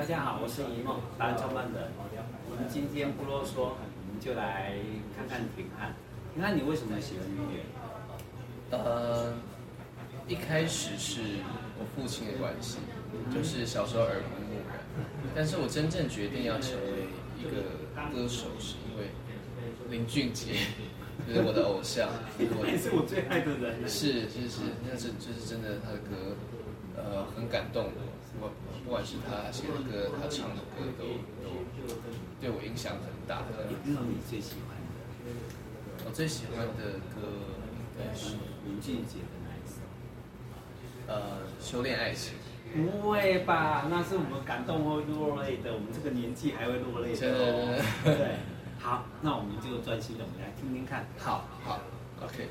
大家好，我是一梦，达人创办人。我们今天不啰嗦，我们就来看看廷翰。廷翰，你为什么喜欢音乐？呃，一开始是我父亲的关系，就是小时候耳濡目染。但是我真正决定要成为一个歌手，是因为林俊杰，就是我的偶像，我也 是我最爱的人。是是是，那是就是真的，他的歌，呃，很感动我。我不管是他写的歌，他唱的歌都都对我影响很大。有没有你最喜欢的？我最喜欢的歌应该是林俊杰的那一首？呃，修炼爱情。不会吧？那是我们感动会落泪的，我们这个年纪还会落泪的。哦。对。好，那我们就专心的，我们来听听看。好，好，OK。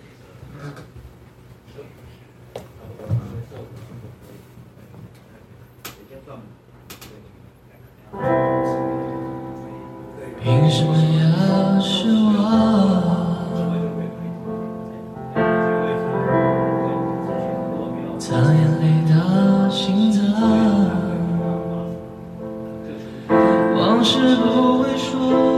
凭什么要是我擦眼泪的心脏？往事不会说，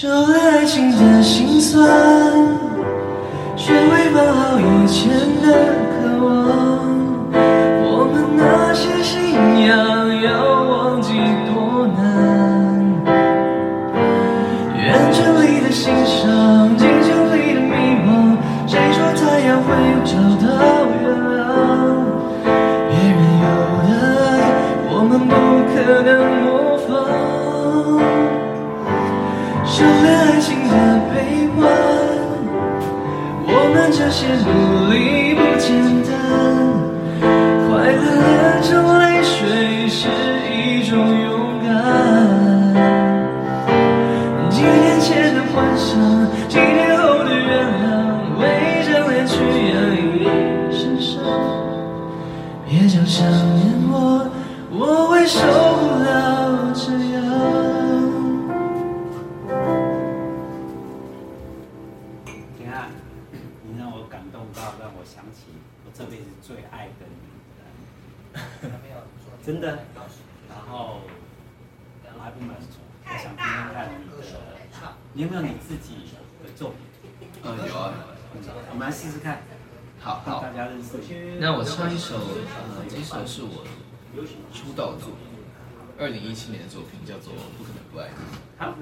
收了爱情的心酸，学会放好以前的渴望。我们那些信仰要忘记多难，远距离的欣赏，近距离的迷惘。谁说太阳会找到月亮？别人有的爱，我们不可能修炼爱情的悲欢，我们这些努力不简单。快乐变成泪水是一种勇敢。几年前的幻想，几年后的原谅，为将来去养一身伤。别讲想念你让我感动到，让我想起我这辈子最爱的女人。真的。然后我还不满足，我想听听看你的，你有没有你自己的作品？嗯，有啊。我们来试试看。好好。大家认识。那我唱一首，呃，这首是我出道的作品，二零一七年的作品，叫做《不可能不爱你》。好。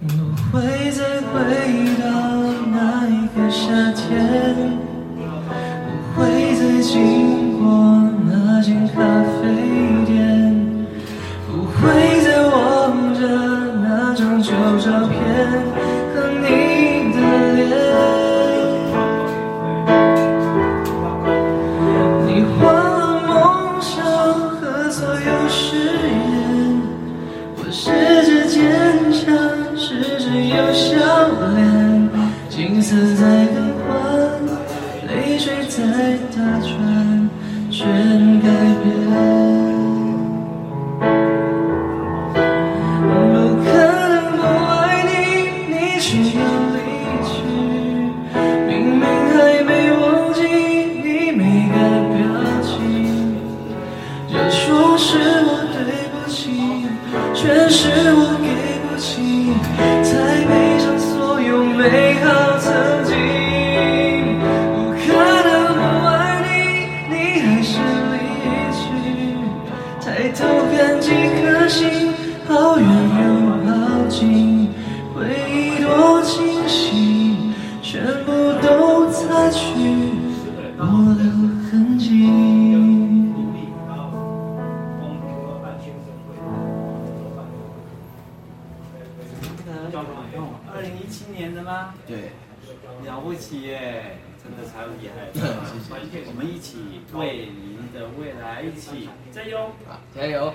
不会再回到那一个夏天，不会再经过那间咖啡店，不会再望着那张旧照片和你的脸。你忘了梦想和所有誓言，我试着坚强。有笑脸，景色在变换，泪水在打转，吗？对，了不起耶，真的超厉害。谢谢。我们一起为您的未来一起加油。好，加油。